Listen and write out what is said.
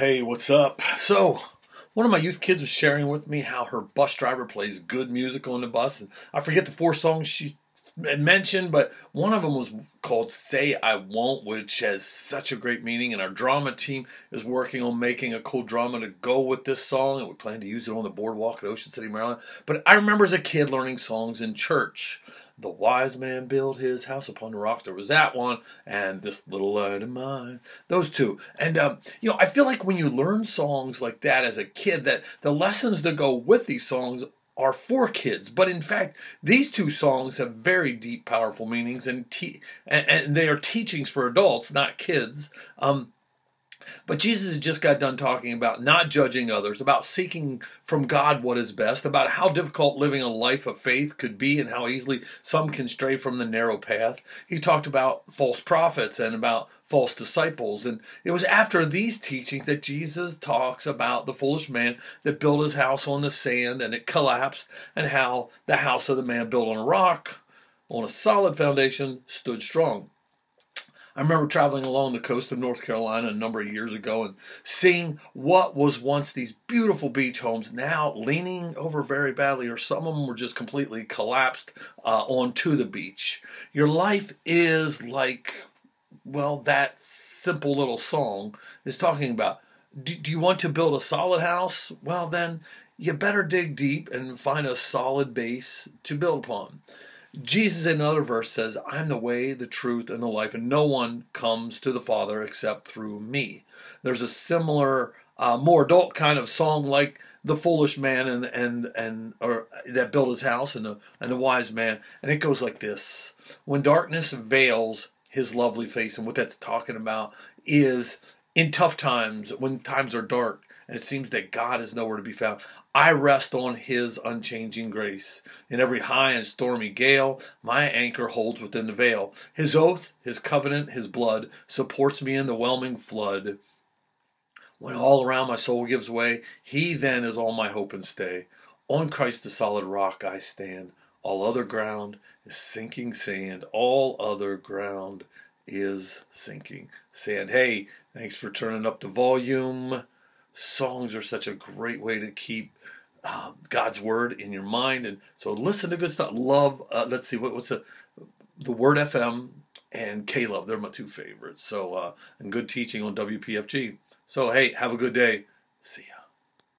Hey, what's up? So, one of my youth kids was sharing with me how her bus driver plays good music on the bus. And I forget the four songs she mentioned, but one of them was called Say I Won't, which has such a great meaning. And our drama team is working on making a cool drama to go with this song. And we plan to use it on the boardwalk at Ocean City, Maryland. But I remember as a kid learning songs in church. The wise man built his house upon the rock. There was that one, and this little light of mine. Those two, and um, you know, I feel like when you learn songs like that as a kid, that the lessons that go with these songs are for kids. But in fact, these two songs have very deep, powerful meanings, and te- and, and they are teachings for adults, not kids. Um, but Jesus just got done talking about not judging others, about seeking from God what is best, about how difficult living a life of faith could be and how easily some can stray from the narrow path. He talked about false prophets and about false disciples. And it was after these teachings that Jesus talks about the foolish man that built his house on the sand and it collapsed, and how the house of the man built on a rock, on a solid foundation, stood strong. I remember traveling along the coast of North Carolina a number of years ago and seeing what was once these beautiful beach homes now leaning over very badly, or some of them were just completely collapsed uh, onto the beach. Your life is like, well, that simple little song is talking about. Do, do you want to build a solid house? Well, then you better dig deep and find a solid base to build upon. Jesus in another verse says, I'm the way, the truth, and the life, and no one comes to the Father except through me. There's a similar, uh, more adult kind of song like the foolish man and and and or that built his house and the and the wise man, and it goes like this: When darkness veils his lovely face, and what that's talking about is in tough times, when times are dark, and it seems that God is nowhere to be found. I rest on His unchanging grace. In every high and stormy gale, my anchor holds within the veil. His oath, His covenant, His blood supports me in the whelming flood. When all around my soul gives way, He then is all my hope and stay. On Christ the solid rock I stand. All other ground is sinking sand. All other ground is sinking sand. Hey, thanks for turning up the volume songs are such a great way to keep uh, God's word in your mind, and so listen to good stuff. Love, uh, let's see what, what's the the Word FM and K Love. They're my two favorites. So uh, and good teaching on WPFG. So hey, have a good day. See ya.